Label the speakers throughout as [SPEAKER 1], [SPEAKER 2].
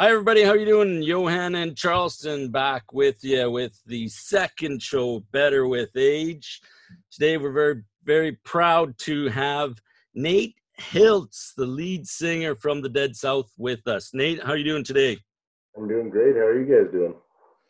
[SPEAKER 1] Hi, everybody. How you doing? Johan and Charleston back with you with the second show, Better with Age. Today, we're very, very proud to have Nate Hilts, the lead singer from the Dead South, with us. Nate, how are you doing today?
[SPEAKER 2] I'm doing great. How are you guys doing?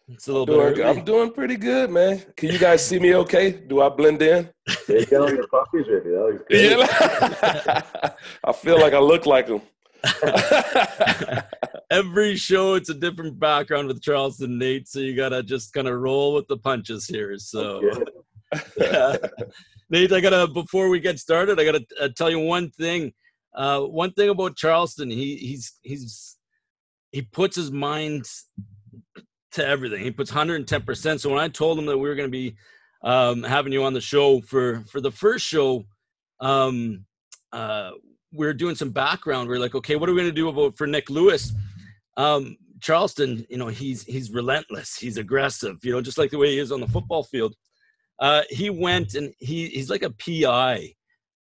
[SPEAKER 1] It's a little
[SPEAKER 3] doing,
[SPEAKER 1] bit.
[SPEAKER 3] I'm doing pretty good, man. Can you guys see me okay? Do I blend in?
[SPEAKER 2] Yeah, you got all your puppies with you. That looks good.
[SPEAKER 3] Yeah. I feel like I look like them.
[SPEAKER 1] Every show, it's a different background with Charleston Nate, so you gotta just kind of roll with the punches here. So,
[SPEAKER 2] Good.
[SPEAKER 1] Nate, I gotta before we get started, I gotta uh, tell you one thing. Uh, one thing about Charleston, he he's he's he puts his mind to everything. He puts 110 percent. So when I told him that we were gonna be um, having you on the show for for the first show, um, uh, we are doing some background. We are like, okay, what are we gonna do about for Nick Lewis? Um, Charleston, you know, he's he's relentless. He's aggressive. You know, just like the way he is on the football field. Uh, he went and he he's like a PI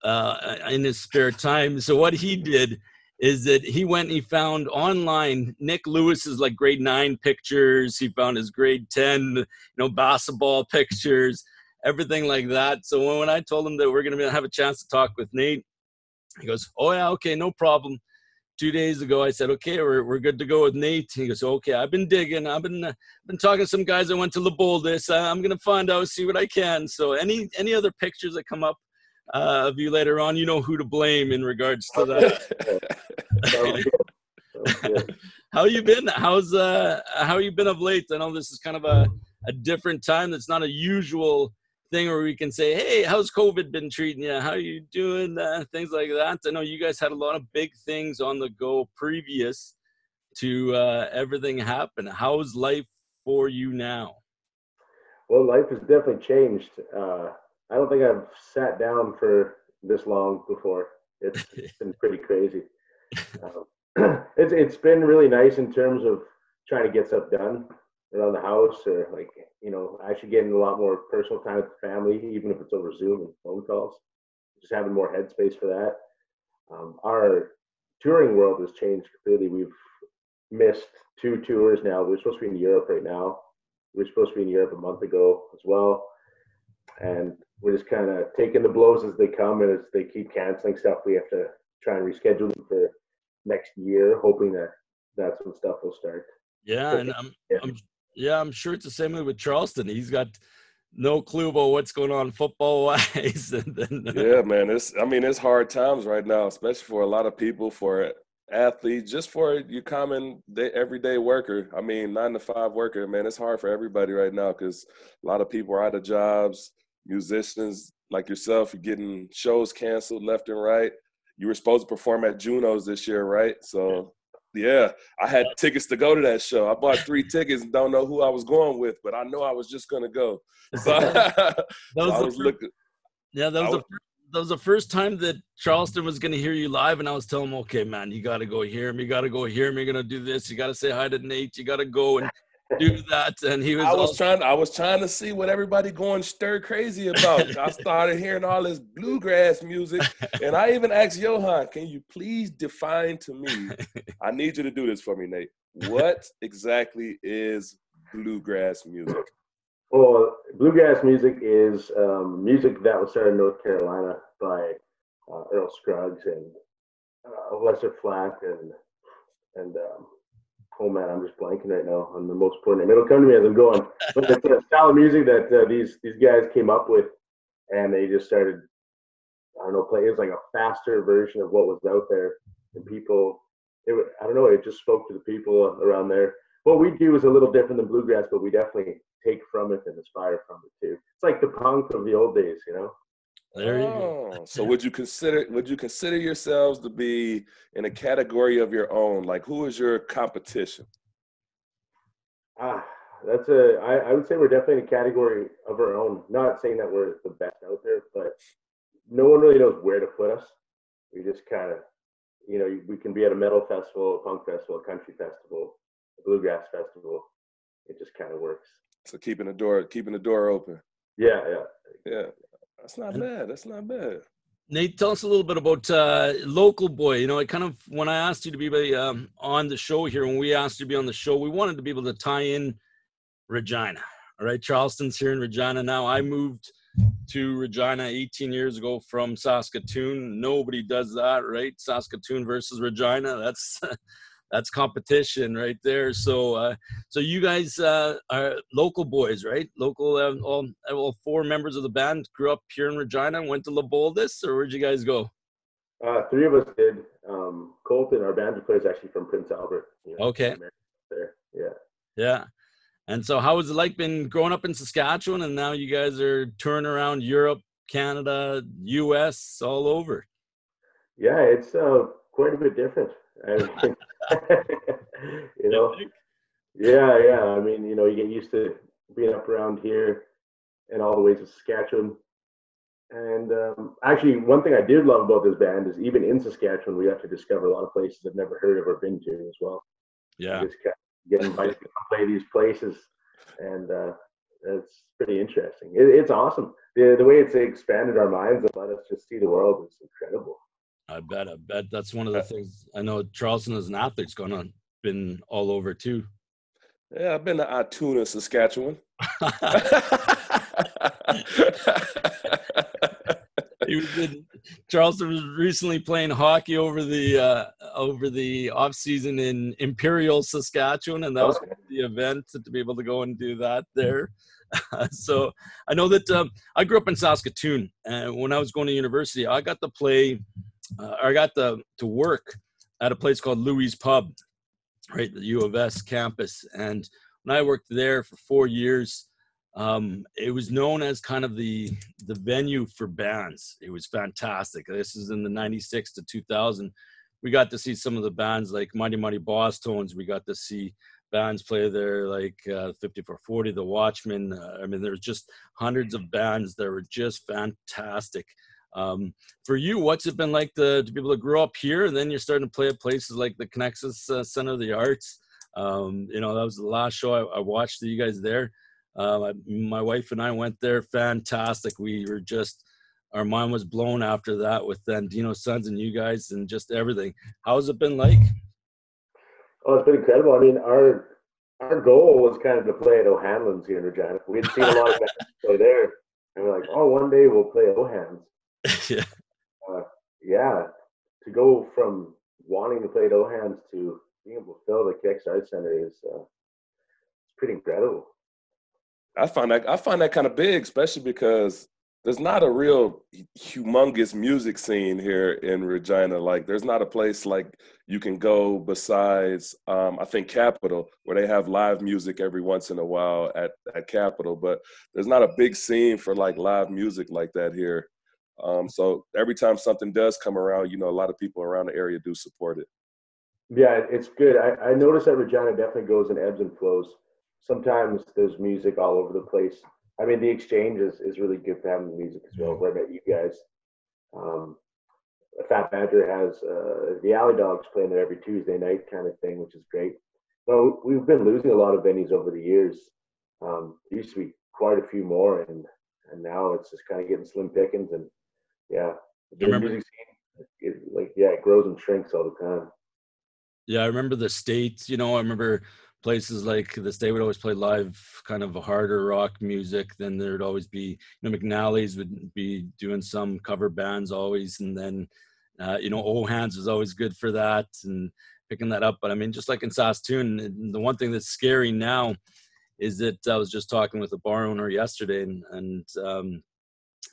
[SPEAKER 1] uh, in his spare time. So what he did is that he went and he found online Nick Lewis's like grade nine pictures. He found his grade ten, you know, basketball pictures, everything like that. So when I told him that we're gonna have a chance to talk with Nate, he goes, "Oh yeah, okay, no problem." Two days ago, I said, "Okay, we're we're good to go with Nate." He goes, "Okay, I've been digging. I've been uh, been talking to some guys. I went to LeBoldus. Uh, I'm gonna find out, see what I can." So any any other pictures that come up uh, of you later on, you know who to blame in regards to that.
[SPEAKER 2] Sounds good. Sounds good.
[SPEAKER 1] how you been? How's uh how you been of late? I know this is kind of a a different time. That's not a usual thing where we can say, "Hey, how's COVID been treating you? How are you doing?" Uh, things like that. I know you guys had a lot of big things on the go previous to uh, everything happen. How's life for you now?
[SPEAKER 2] Well, life has definitely changed. Uh, I don't think I've sat down for this long before. It's, it's been pretty crazy. Um, it's it's been really nice in terms of trying to get stuff done around the house, or like you know, actually getting a lot more personal time with the family, even if it's over Zoom and phone calls. Just having more headspace for that. Um, our touring world has changed completely. We've missed two tours now. We're supposed to be in Europe right now. We were supposed to be in Europe a month ago as well. And we're just kind of taking the blows as they come. And as they keep canceling stuff, we have to try and reschedule them for next year, hoping that that's when stuff will start.
[SPEAKER 1] Yeah, and I'm,
[SPEAKER 2] Yeah.
[SPEAKER 1] I'm yeah, I'm sure it's the same way with Charleston. He's got no clue about what's going on football wise. Uh,
[SPEAKER 3] yeah, man. It's I mean, it's hard times right now, especially for a lot of people, for athletes, just for your common day, everyday worker. I mean, nine to five worker, man. It's hard for everybody right now because a lot of people are out of jobs. Musicians like yourself, getting shows canceled left and right. You were supposed to perform at Juno's this year, right? So. Yeah, I had tickets to go to that show. I bought three tickets and don't know who I was going with, but I know I was just gonna go. So
[SPEAKER 1] was
[SPEAKER 3] I was
[SPEAKER 1] fir-
[SPEAKER 3] looking.
[SPEAKER 1] Yeah, that
[SPEAKER 3] I
[SPEAKER 1] was the
[SPEAKER 3] was-
[SPEAKER 1] that was the first time that Charleston was going to hear you live, and I was telling him, "Okay, man, you got to go hear him. You got to go hear him. You're going to do this. You got to say hi to Nate. You got to go and do that." And he was,
[SPEAKER 3] I was
[SPEAKER 1] all,
[SPEAKER 3] trying. I was trying to see what everybody going stir crazy about. I started hearing all this bluegrass music, and I even asked Johan, "Can you please define to me? I need you to do this for me, Nate. What exactly is bluegrass music?"
[SPEAKER 2] Well, bluegrass music is um, music that was started in North Carolina by uh, Earl Scruggs and uh, Lester Flatt and and um, oh man, I'm just blanking right now on the most important name. It'll come to me as I'm going. But a style of music that uh, these these guys came up with, and they just started. I don't know, play. It was like a faster version of what was out there, and people. It, I don't know. It just spoke to the people around there. What we do is a little different than bluegrass, but we definitely take from it and aspire from it too. It's like the punk of the old days, you know.
[SPEAKER 1] There you go.
[SPEAKER 3] Oh, so would you consider would you consider yourselves to be in a category of your own? Like, who is your competition?
[SPEAKER 2] Ah, that's a. I, I would say we're definitely in a category of our own. Not saying that we're the best out there, but no one really knows where to put us. We just kind of, you know, we can be at a metal festival, a punk festival, a country festival, a bluegrass festival. It just kind of works.
[SPEAKER 3] So keeping the door keeping the door open.
[SPEAKER 2] Yeah, yeah.
[SPEAKER 3] Yeah, that's not bad. That's not bad.
[SPEAKER 1] Nate, tell us a little bit about uh, local boy. You know, I kind of when I asked you to be um, on the show here, when we asked you to be on the show, we wanted to be able to tie in Regina. All right, Charleston's here in Regina now. I moved to Regina 18 years ago from Saskatoon. Nobody does that, right? Saskatoon versus Regina. That's that's competition right there. So, uh, so you guys uh, are local boys, right? Local, uh, all, all four members of the band grew up here in Regina, and went to LeBoldus, or where'd you guys go?
[SPEAKER 2] Uh, three of us did. Um, Colton, our band player, is actually from Prince Albert.
[SPEAKER 1] You know, okay.
[SPEAKER 2] There, yeah.
[SPEAKER 1] Yeah. And so, how has it like been growing up in Saskatchewan, and now you guys are touring around Europe, Canada, U.S., all over?
[SPEAKER 2] Yeah, it's uh, quite a bit different. you know, yeah, yeah. I mean, you know, you get used to being up around here and all the ways to Saskatchewan. And um, actually, one thing I did love about this band is even in Saskatchewan, we have to discover a lot of places I've never heard of or been to as well.
[SPEAKER 1] Yeah.
[SPEAKER 2] Just get invited to play these places, and uh, it's pretty interesting. It, it's awesome. The, the way it's expanded our minds and let us just see the world is incredible.
[SPEAKER 1] I bet. I bet that's one of the things. I know Charleston as an athlete's gone on, been all over too.
[SPEAKER 3] Yeah, I've been to Altoona, Saskatchewan.
[SPEAKER 1] he was in, Charleston was recently playing hockey over the uh, over the off season in Imperial, Saskatchewan, and that was the event to be able to go and do that there. so I know that um, I grew up in Saskatoon, and when I was going to university, I got to play uh, I got to, to work at a place called Louis Pub, right, the U of S campus. And when I worked there for four years, um, it was known as kind of the the venue for bands. It was fantastic. This is in the '96 to 2000. We got to see some of the bands like Mighty Mighty Bosstones. We got to see bands play there like uh, 5440, The Watchmen. Uh, I mean, there there's just hundreds of bands that were just fantastic. Um, for you, what's it been like to, to be able to grow up here and then you're starting to play at places like the Conexus uh, Center of the Arts? Um, you know, that was the last show I, I watched you guys there. Uh, I, my wife and I went there. Fantastic. We were just, our mind was blown after that with Dino Sons and you guys and just everything. How's it been like?
[SPEAKER 2] Oh, it's been incredible. I mean, our our goal was kind of to play at O'Hanlon's here in Regina. We had seen a lot of bands play there, and we're like, oh, one day we'll play O'Han's.
[SPEAKER 1] yeah.
[SPEAKER 2] Uh, yeah. To go from wanting to play at O'Han's to being able to fill the Arts Center is uh, it's pretty incredible.
[SPEAKER 3] I find that I find that kind of big, especially because there's not a real humongous music scene here in Regina. Like, there's not a place like you can go besides, um, I think Capitol, where they have live music every once in a while at at Capitol. But there's not a big scene for like live music like that here. Um, so every time something does come around, you know, a lot of people around the area do support it.
[SPEAKER 2] Yeah, it's good. I, I notice that Regina definitely goes in ebbs and flows. Sometimes there's music all over the place. I mean, the exchange is, is really good for having music as well. Where I met you guys. Um, Fat Badger has uh, the Alley Dogs playing there every Tuesday night kind of thing, which is great. Well, we've been losing a lot of venues over the years. Um, there used to be quite a few more, and and now it's just kind of getting slim pickings. And yeah, the
[SPEAKER 1] remember,
[SPEAKER 2] music scene, it, like yeah, it grows and shrinks all the time.
[SPEAKER 1] Yeah, I remember the states. You know, I remember places like the state would always play live, kind of harder rock music. Then there'd always be, you know, McNally's would be doing some cover bands always, and then, uh, you know, Old Hands was always good for that and picking that up. But I mean, just like in Saskatoon, the one thing that's scary now is that I was just talking with a bar owner yesterday, and and um,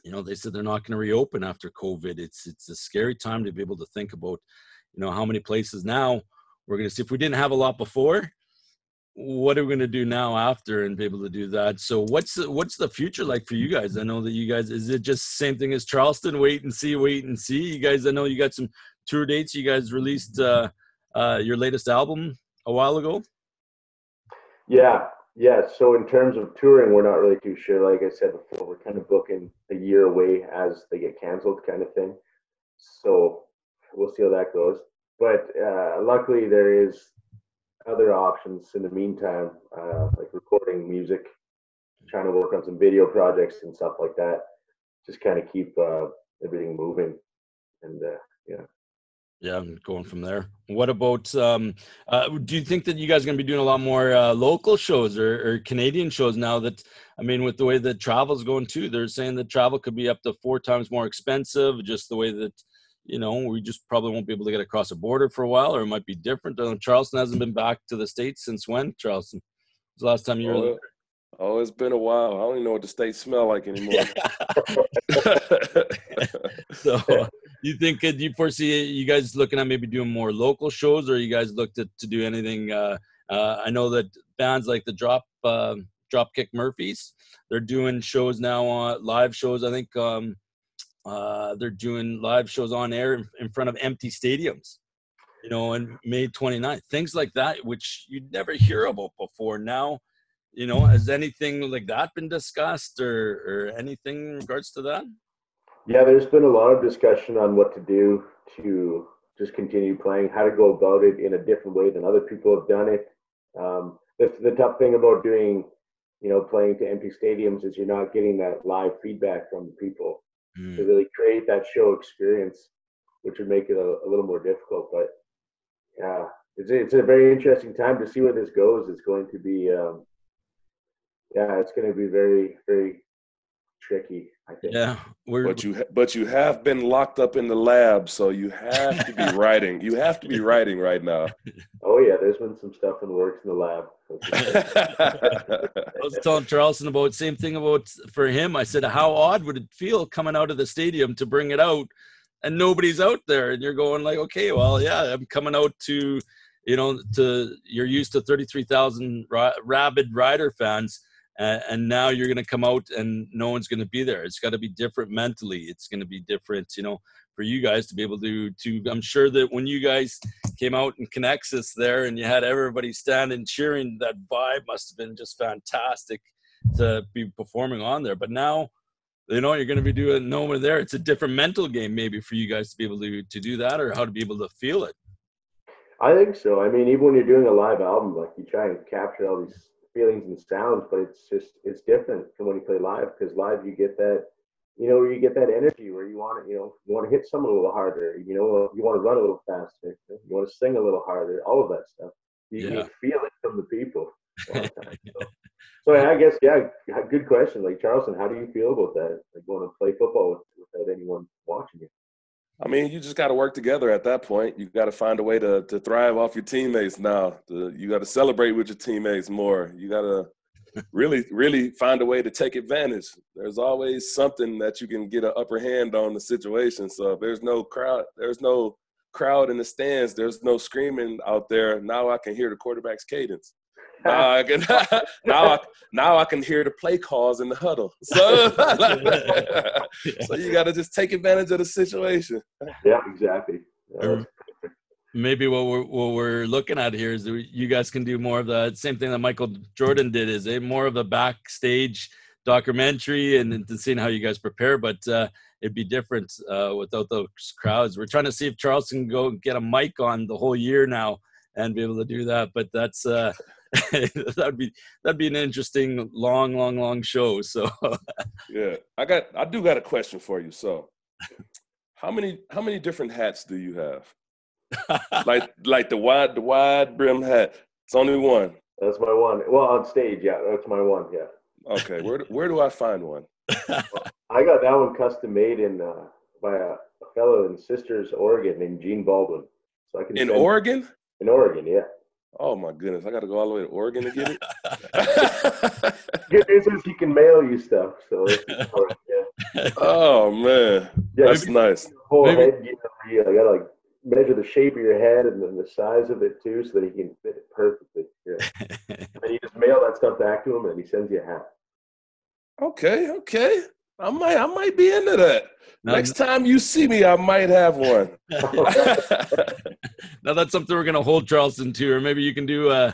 [SPEAKER 1] you know they said they're not going to reopen after covid. It's it's a scary time to be able to think about you know how many places now we're going to see if we didn't have a lot before what are we going to do now after and be able to do that? So what's the, what's the future like for you guys? I know that you guys is it just same thing as charleston? Wait and see wait and see. You guys i know you got some tour dates. You guys released uh uh your latest album a while ago.
[SPEAKER 2] Yeah yeah, so in terms of touring, we're not really too sure. Like I said before, we're kind of booking a year away as they get canceled, kind of thing. So we'll see how that goes. But uh, luckily, there is other options in the meantime, uh, like recording music, trying to work on some video projects and stuff like that. Just kind of keep uh, everything moving. and uh, yeah.
[SPEAKER 1] Yeah, I'm going from there. What about? Um, uh, do you think that you guys are going to be doing a lot more uh, local shows or, or, Canadian shows now? That I mean, with the way that travel's going too, they're saying that travel could be up to four times more expensive. Just the way that you know, we just probably won't be able to get across a border for a while, or it might be different. Charleston hasn't been back to the states since when? Charleston, was the last time you were?
[SPEAKER 3] Oh, oh, it's been a while. I don't even know what the states smell like anymore.
[SPEAKER 1] so you think could you foresee you guys looking at maybe doing more local shows or you guys looked to do anything uh, uh, i know that bands like the drop uh, dropkick murphys they're doing shows now on live shows. I think um, uh, they're doing live shows on air in, in front of empty stadiums you know on may 29th things like that which you'd never hear about before. Now you know has anything like that been discussed or or anything in regards to that
[SPEAKER 2] yeah, there's been a lot of discussion on what to do to just continue playing, how to go about it in a different way than other people have done it. Um, the, the tough thing about doing, you know, playing to empty stadiums is you're not getting that live feedback from the people mm. to really create that show experience, which would make it a, a little more difficult. But yeah, it's, it's a very interesting time to see where this goes. It's going to be, um, yeah, it's going to be very, very tricky. I think.
[SPEAKER 1] Yeah,
[SPEAKER 3] but you but you have been locked up in the lab, so you have to be writing. You have to be writing right now.
[SPEAKER 2] Oh yeah, there's been some stuff in the works in the lab.
[SPEAKER 1] I was telling Charleston about same thing about for him. I said, how odd would it feel coming out of the stadium to bring it out, and nobody's out there, and you're going like, okay, well, yeah, I'm coming out to, you know, to you're used to thirty three thousand rabid rider fans uh, and now you're going to come out and no one's going to be there. It's got to be different mentally. It's going to be different you know for you guys to be able to to i'm sure that when you guys came out in Conexus there and you had everybody standing cheering that vibe must have been just fantastic to be performing on there. But now you know you're going to be doing no one there. It's a different mental game maybe for you guys to be able to to do that or how to be able to feel it.
[SPEAKER 2] I think so. I mean even when you're doing a live album like you try and capture all these feelings and sounds, but it's just it's different from when you play live because live you get that you know where you get that energy where you want to you know you want to hit someone a little harder, you know you want to run a little faster, you want to sing a little harder, all of that stuff. You, yeah. you feel it from the people. so, so I guess yeah, good question. Like Charleston, how do you feel about that? Like going to play football without anyone watching you?
[SPEAKER 3] I mean, you just got to work together at that point. You got to find a way to to thrive off your teammates now. To, you got to celebrate with your teammates more. You got to really, really find a way to take advantage. There's always something that you can get an upper hand on the situation. So if there's no crowd, there's no crowd in the stands, there's no screaming out there. Now I can hear the quarterback's cadence now I can now I, now I can hear the play calls in the huddle. So, so you got to just take advantage of the situation.
[SPEAKER 2] Yeah, exactly. Yeah,
[SPEAKER 1] maybe what we're what we're looking at here is you guys can do more of the same thing that Michael Jordan did. Is it more of a backstage documentary and, and seeing how you guys prepare? But uh, it'd be different uh, without those crowds. We're trying to see if Charleston can go get a mic on the whole year now and be able to do that. But that's uh, that'd be that'd be an interesting long, long, long show. So
[SPEAKER 3] yeah, I got I do got a question for you. So how many how many different hats do you have? like like the wide the wide brim hat. It's only one.
[SPEAKER 2] That's my one. Well, on stage, yeah, that's my one. Yeah.
[SPEAKER 3] Okay, where where do I find one?
[SPEAKER 2] I got that one custom made in uh, by a, a fellow in Sisters, Oregon, named Gene Baldwin.
[SPEAKER 3] So I can in Oregon.
[SPEAKER 2] In Oregon, yeah.
[SPEAKER 3] Oh my goodness, I got to go all the way to Oregon to get
[SPEAKER 2] it. Good news is he can mail you stuff. So yeah.
[SPEAKER 3] Oh man, yeah, that's nice.
[SPEAKER 2] Whole Maybe. head gear. I gotta like measure the shape of your head and then the size of it too, so that he can fit it perfectly. Yeah. and you just mail that stuff back to him, and he sends you a hat.
[SPEAKER 3] Okay, okay. I might, I might be into that. Next time you see me, I might have one.
[SPEAKER 1] now that's something we're gonna hold Charleston to, or maybe you can do uh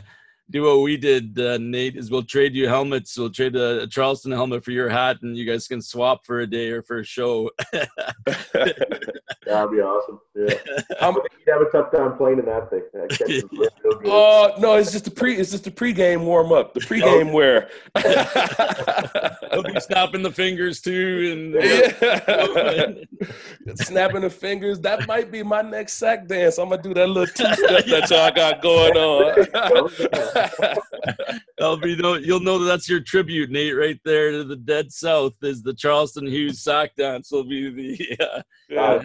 [SPEAKER 1] do what we did, uh, Nate. Is we'll trade you helmets. We'll trade a, a, Charleston helmet for your hat, and you guys can swap for a day or for a show.
[SPEAKER 2] That'd be awesome. Yeah, I'm, you'd have a tough time playing in that thing.
[SPEAKER 3] Oh uh, no, it's just the pre. It's just the pregame warm up. The pregame wear.
[SPEAKER 1] He'll be snapping the fingers too, and
[SPEAKER 3] yeah. snapping the fingers. That might be my next sack dance. I'm gonna do that little two step that y'all got going
[SPEAKER 1] on. That'll be no. You'll know that that's your tribute, Nate, right there to the dead South. Is the Charleston Hughes sock dance? Will be the uh, yeah.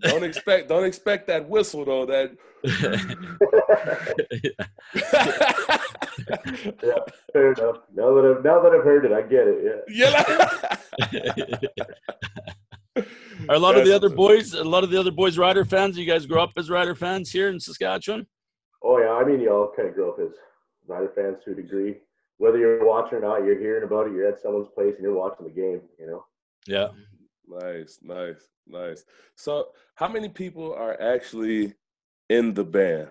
[SPEAKER 3] Don't expect don't expect that whistle though. That
[SPEAKER 2] yeah, fair enough. Now that I've now that I've heard it, I get it.
[SPEAKER 3] Yeah.
[SPEAKER 1] yeah. Are a lot That's of the other boys, a lot of the other boys, Rider fans? You guys grow up as Rider fans here in Saskatchewan?
[SPEAKER 2] Oh yeah, I mean, you all kind of grow up as Rider fans to a degree. Whether you're watching or not, you're hearing about it. You're at someone's place and you're watching the game. You know.
[SPEAKER 1] Yeah.
[SPEAKER 3] Nice, nice, nice. So, how many people are actually in the band?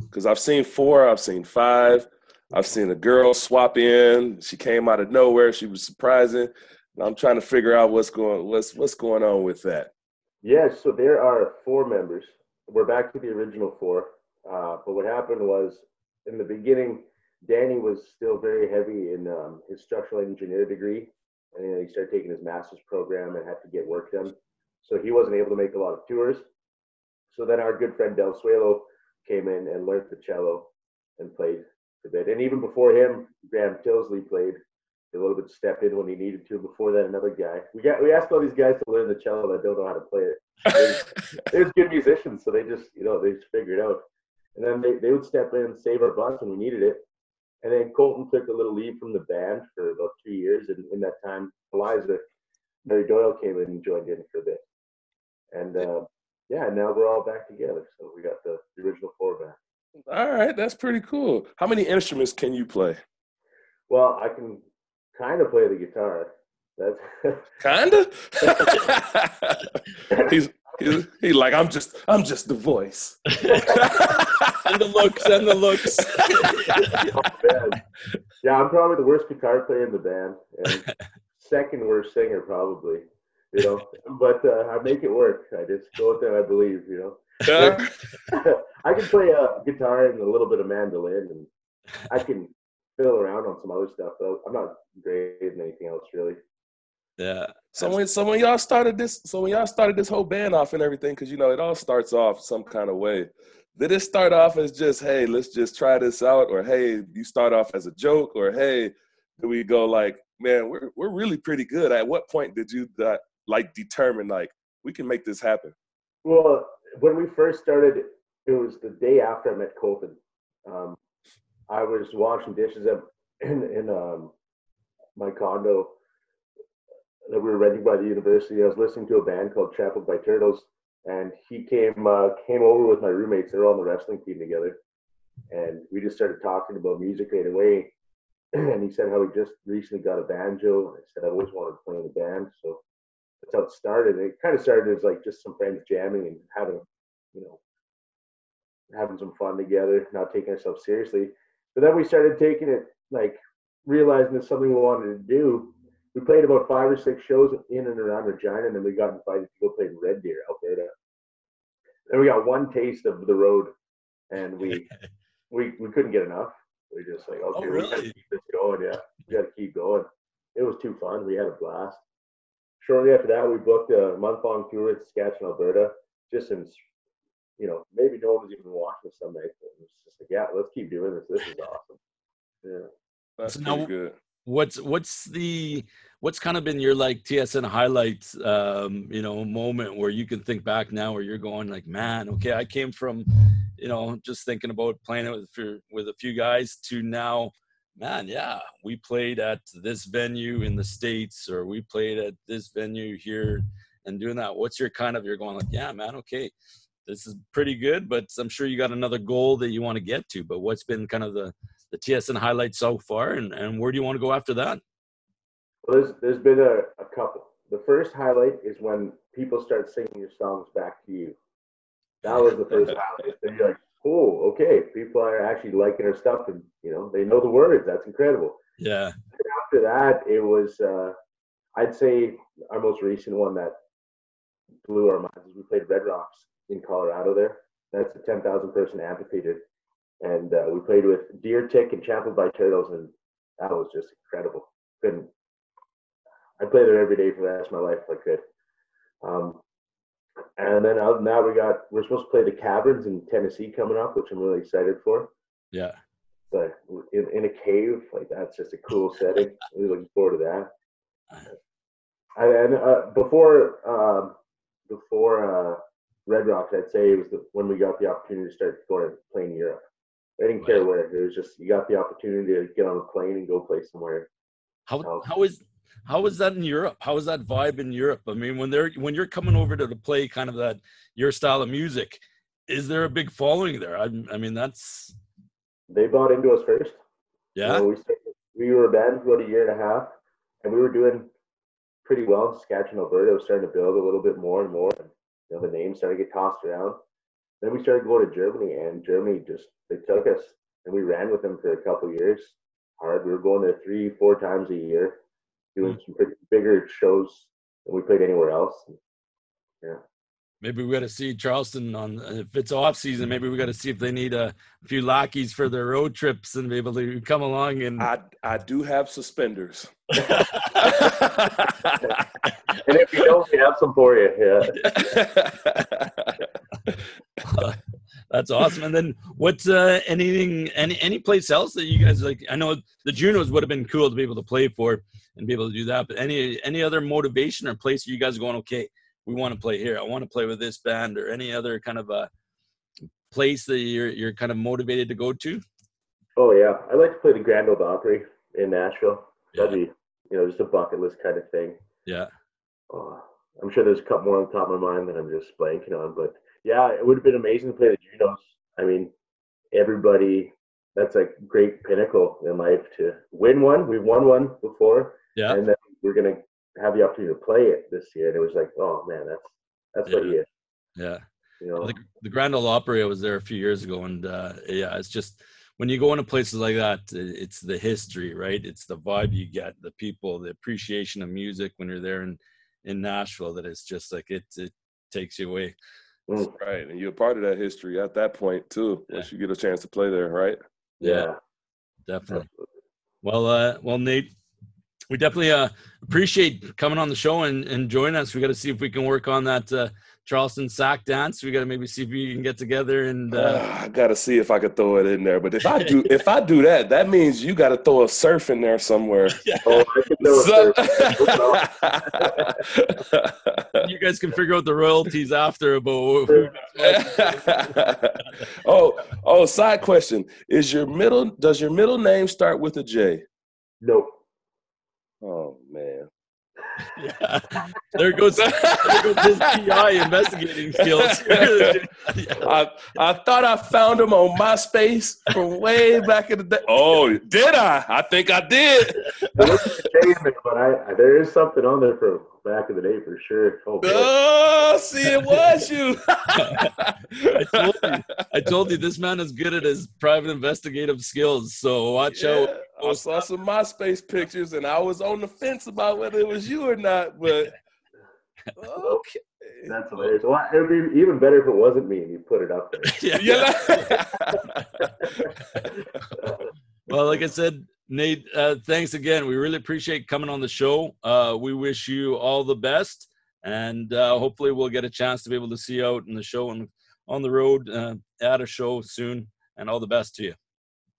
[SPEAKER 3] Because I've seen four, I've seen five, I've seen a girl swap in. She came out of nowhere. She was surprising. And I'm trying to figure out what's going what's what's going on with that.
[SPEAKER 2] Yes, yeah, so there are four members. We're back to the original four. Uh, but what happened was in the beginning, Danny was still very heavy in um, his structural engineer degree and then he started taking his master's program and had to get work done. So he wasn't able to make a lot of tours. So then our good friend Del Suelo came in and learned the cello and played a bit. And even before him, Graham Tilsley played a little bit, stepped in when he needed to. Before that, another guy. We got we asked all these guys to learn the cello that don't know how to play it. There's good musicians, so they just you know they just figure it out. And then they, they would step in and save our butts when we needed it. And then Colton took a little leave from the band for about two years. And in that time, Eliza, Mary Doyle came in and joined in for a bit. And uh, yeah, now we're all back together. So we got the, the original four back.
[SPEAKER 3] All right, that's pretty cool. How many instruments can you play?
[SPEAKER 2] Well, I can kind of play the guitar. That's
[SPEAKER 3] kind of. he's He's, he's like, I'm just, I'm just the voice. And
[SPEAKER 1] the looks, and the looks.
[SPEAKER 2] oh, yeah, I'm probably the worst guitar player in the band, and second worst singer probably. You know, but uh, I make it work. I just go with that. I believe. You know, I can play a guitar and a little bit of mandolin, and I can fiddle around on some other stuff. But I'm not great in anything else really.
[SPEAKER 1] Yeah.
[SPEAKER 3] So when so when y'all started this, so when y'all started this whole band off and everything, because you know it all starts off some kind of way. Did it start off as just hey, let's just try this out, or hey, you start off as a joke, or hey, do we go like, man, we're we're really pretty good. At what point did you that like determine like we can make this happen?
[SPEAKER 2] Well, when we first started, it was the day after I met Colton. Um, I was washing dishes in in um, my condo that we were renting by the university. I was listening to a band called Trampled by Turtles, and he came uh, came over with my roommates. They were on the wrestling team together, and we just started talking about music right away. and he said how he just recently got a banjo. And I said I always wanted to play in a band, so that's how it started. It kind of started as like just some friends jamming and having, you know, having some fun together, not taking ourselves seriously. But then we started taking it like realizing it's something we wanted to do we played about five or six shows in and around Regina, and then we got invited to go play in Red Deer, Alberta. And we got one taste of the road, and we we we couldn't get enough. We just like, oh, okay, oh, really? we gotta keep this going. Yeah, we got to keep going. It was too fun. We had a blast. Shortly after that, we booked a month-long tour in Saskatchewan, Alberta. Just in, you know, maybe no one was even watching some night. It was just like, yeah, let's keep doing this. This is awesome. Yeah,
[SPEAKER 3] that's so now, good
[SPEAKER 1] what's what's the what's kind of been your like TSN highlights um you know moment where you can think back now where you're going like man okay I came from you know just thinking about playing it with with a few guys to now man yeah we played at this venue in the states or we played at this venue here and doing that. What's your kind of you're going like yeah man okay this is pretty good but I'm sure you got another goal that you want to get to but what's been kind of the the TSN highlights so far, and, and where do you want to go after that?
[SPEAKER 2] Well, there's, there's been a, a couple. The first highlight is when people start singing your songs back to you. That was the first highlight. And you're like, oh, okay, people are actually liking our stuff, and you know, they know the words. That's incredible.
[SPEAKER 1] Yeah.
[SPEAKER 2] After that, it was, uh, I'd say, our most recent one that blew our minds. Is we played Red Rocks in Colorado. There, that's a ten thousand person amphitheater, and uh, we played with Deer Tick and Trampled by Turtles, and that was just incredible. Couldn't. I'd play there every day for the rest of my life if I could. Um, and then other than that, we got we're supposed to play the Caverns in Tennessee coming up, which I'm really excited for.
[SPEAKER 1] Yeah.
[SPEAKER 2] But in, in a cave, like that's just a cool setting. Really looking forward to that. And uh, before um, before uh, Red Rocks, I'd say it was the, when we got the opportunity to start going and playing Europe. I didn't care where. It was just you got the opportunity to get on a plane and go play somewhere.
[SPEAKER 1] How how is how is that in Europe? How is that vibe in Europe? I mean, when they're when you're coming over to, to play kind of that your style of music, is there a big following there? I, I mean, that's
[SPEAKER 2] they bought into us first.
[SPEAKER 1] Yeah,
[SPEAKER 2] we started, we were a band for about a year and a half, and we were doing pretty well in Saskatchewan, Alberta. was starting to build a little bit more and more. And, you know, the names started to get tossed around. Then we started going to Germany, and Germany just they took us, and we ran with them for a couple years. Hard. We were going there three, four times a year, doing mm. some pretty bigger shows than we played anywhere else. Yeah.
[SPEAKER 1] Maybe we got to see Charleston on if it's off season. Maybe we got to see if they need a few lackeys for their road trips and be able to come along. And
[SPEAKER 3] I I do have suspenders. and
[SPEAKER 2] if you don't, we have some for you. Yeah.
[SPEAKER 1] Uh, that's awesome. And then what's uh, anything any any place else that you guys like? I know the Junos would have been cool to be able to play for and be able to do that. But any any other motivation or place you guys are going? Okay, we want to play here. I want to play with this band or any other kind of a place that you're you're kind of motivated to go to.
[SPEAKER 2] Oh yeah, I like to play the Grand Ole Opry in Nashville. That'd be you know just a bucket list kind of thing.
[SPEAKER 1] Yeah.
[SPEAKER 2] Uh, I'm sure there's a couple more on top of my mind that I'm just blanking on, but yeah, it would have been amazing to play the Junos. I mean, everybody, that's a great pinnacle in life to win one. We've won one before.
[SPEAKER 1] Yeah.
[SPEAKER 2] And then we're going to have the opportunity to play it this year. And it was like, oh man, that's, that's
[SPEAKER 1] yeah.
[SPEAKER 2] what he is.
[SPEAKER 1] Yeah.
[SPEAKER 2] You know?
[SPEAKER 1] the, the Grand Ole Opry, I was there a few years ago. And uh, yeah, it's just, when you go into places like that, it's the history, right? It's the vibe you get, the people, the appreciation of music when you're there in, in Nashville that it's just like it, it takes you away.
[SPEAKER 3] Mm. Right, and you're part of that history at that point too. Yeah. Once you get a chance to play there, right?
[SPEAKER 1] Yeah, definitely. Well, uh, well, Nate, we definitely uh, appreciate coming on the show and, and joining us. We got to see if we can work on that uh, Charleston sock dance. We got to maybe see if we can get together and. Uh,
[SPEAKER 3] uh, I got to see if I could throw it in there. But if I do, if I do that, that means you got to throw a surf in there somewhere.
[SPEAKER 2] oh,
[SPEAKER 3] so,
[SPEAKER 1] you guys can figure out the royalties after about.
[SPEAKER 3] oh, oh! Side question: Is your middle? Does your middle name start with a J?
[SPEAKER 2] Nope.
[SPEAKER 3] Oh man.
[SPEAKER 1] Yeah. There goes, there goes his PI investigating skills.
[SPEAKER 3] I, I thought I found him on MySpace from way back in the day. Oh, did I? I think I did.
[SPEAKER 2] but I, there is something on there from back in the day for sure.
[SPEAKER 3] Oh, oh see, it was you.
[SPEAKER 1] I told you. I told you this man is good at his private investigative skills. So watch yeah, out.
[SPEAKER 3] I saw some MySpace pictures, and I was on the fence about whether it was you or not. But okay.
[SPEAKER 2] That's hilarious. Well, it would be even better if it wasn't me and you put it up there. yeah.
[SPEAKER 1] well, like I said, Nate, uh, thanks again. We really appreciate coming on the show. Uh, we wish you all the best, and uh, hopefully, we'll get a chance to be able to see you out in the show and on the road uh, at a show soon. And all the best to you.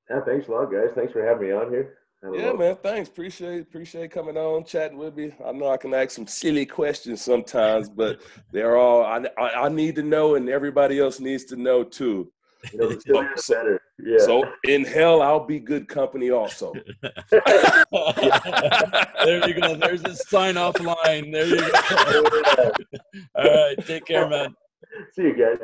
[SPEAKER 2] Yeah, thanks a lot, guys. Thanks for having me on here.
[SPEAKER 3] Yeah, man. Thanks. Appreciate appreciate coming on, chatting with me. I know I can ask some silly questions sometimes, but they're all I, I, I need to know, and everybody else needs to know too.
[SPEAKER 2] You know, so,
[SPEAKER 3] so, yeah. so in hell, I'll be good company also.
[SPEAKER 1] there you go. There's a sign off line. There you go. All right. Take care, man.
[SPEAKER 2] See you guys.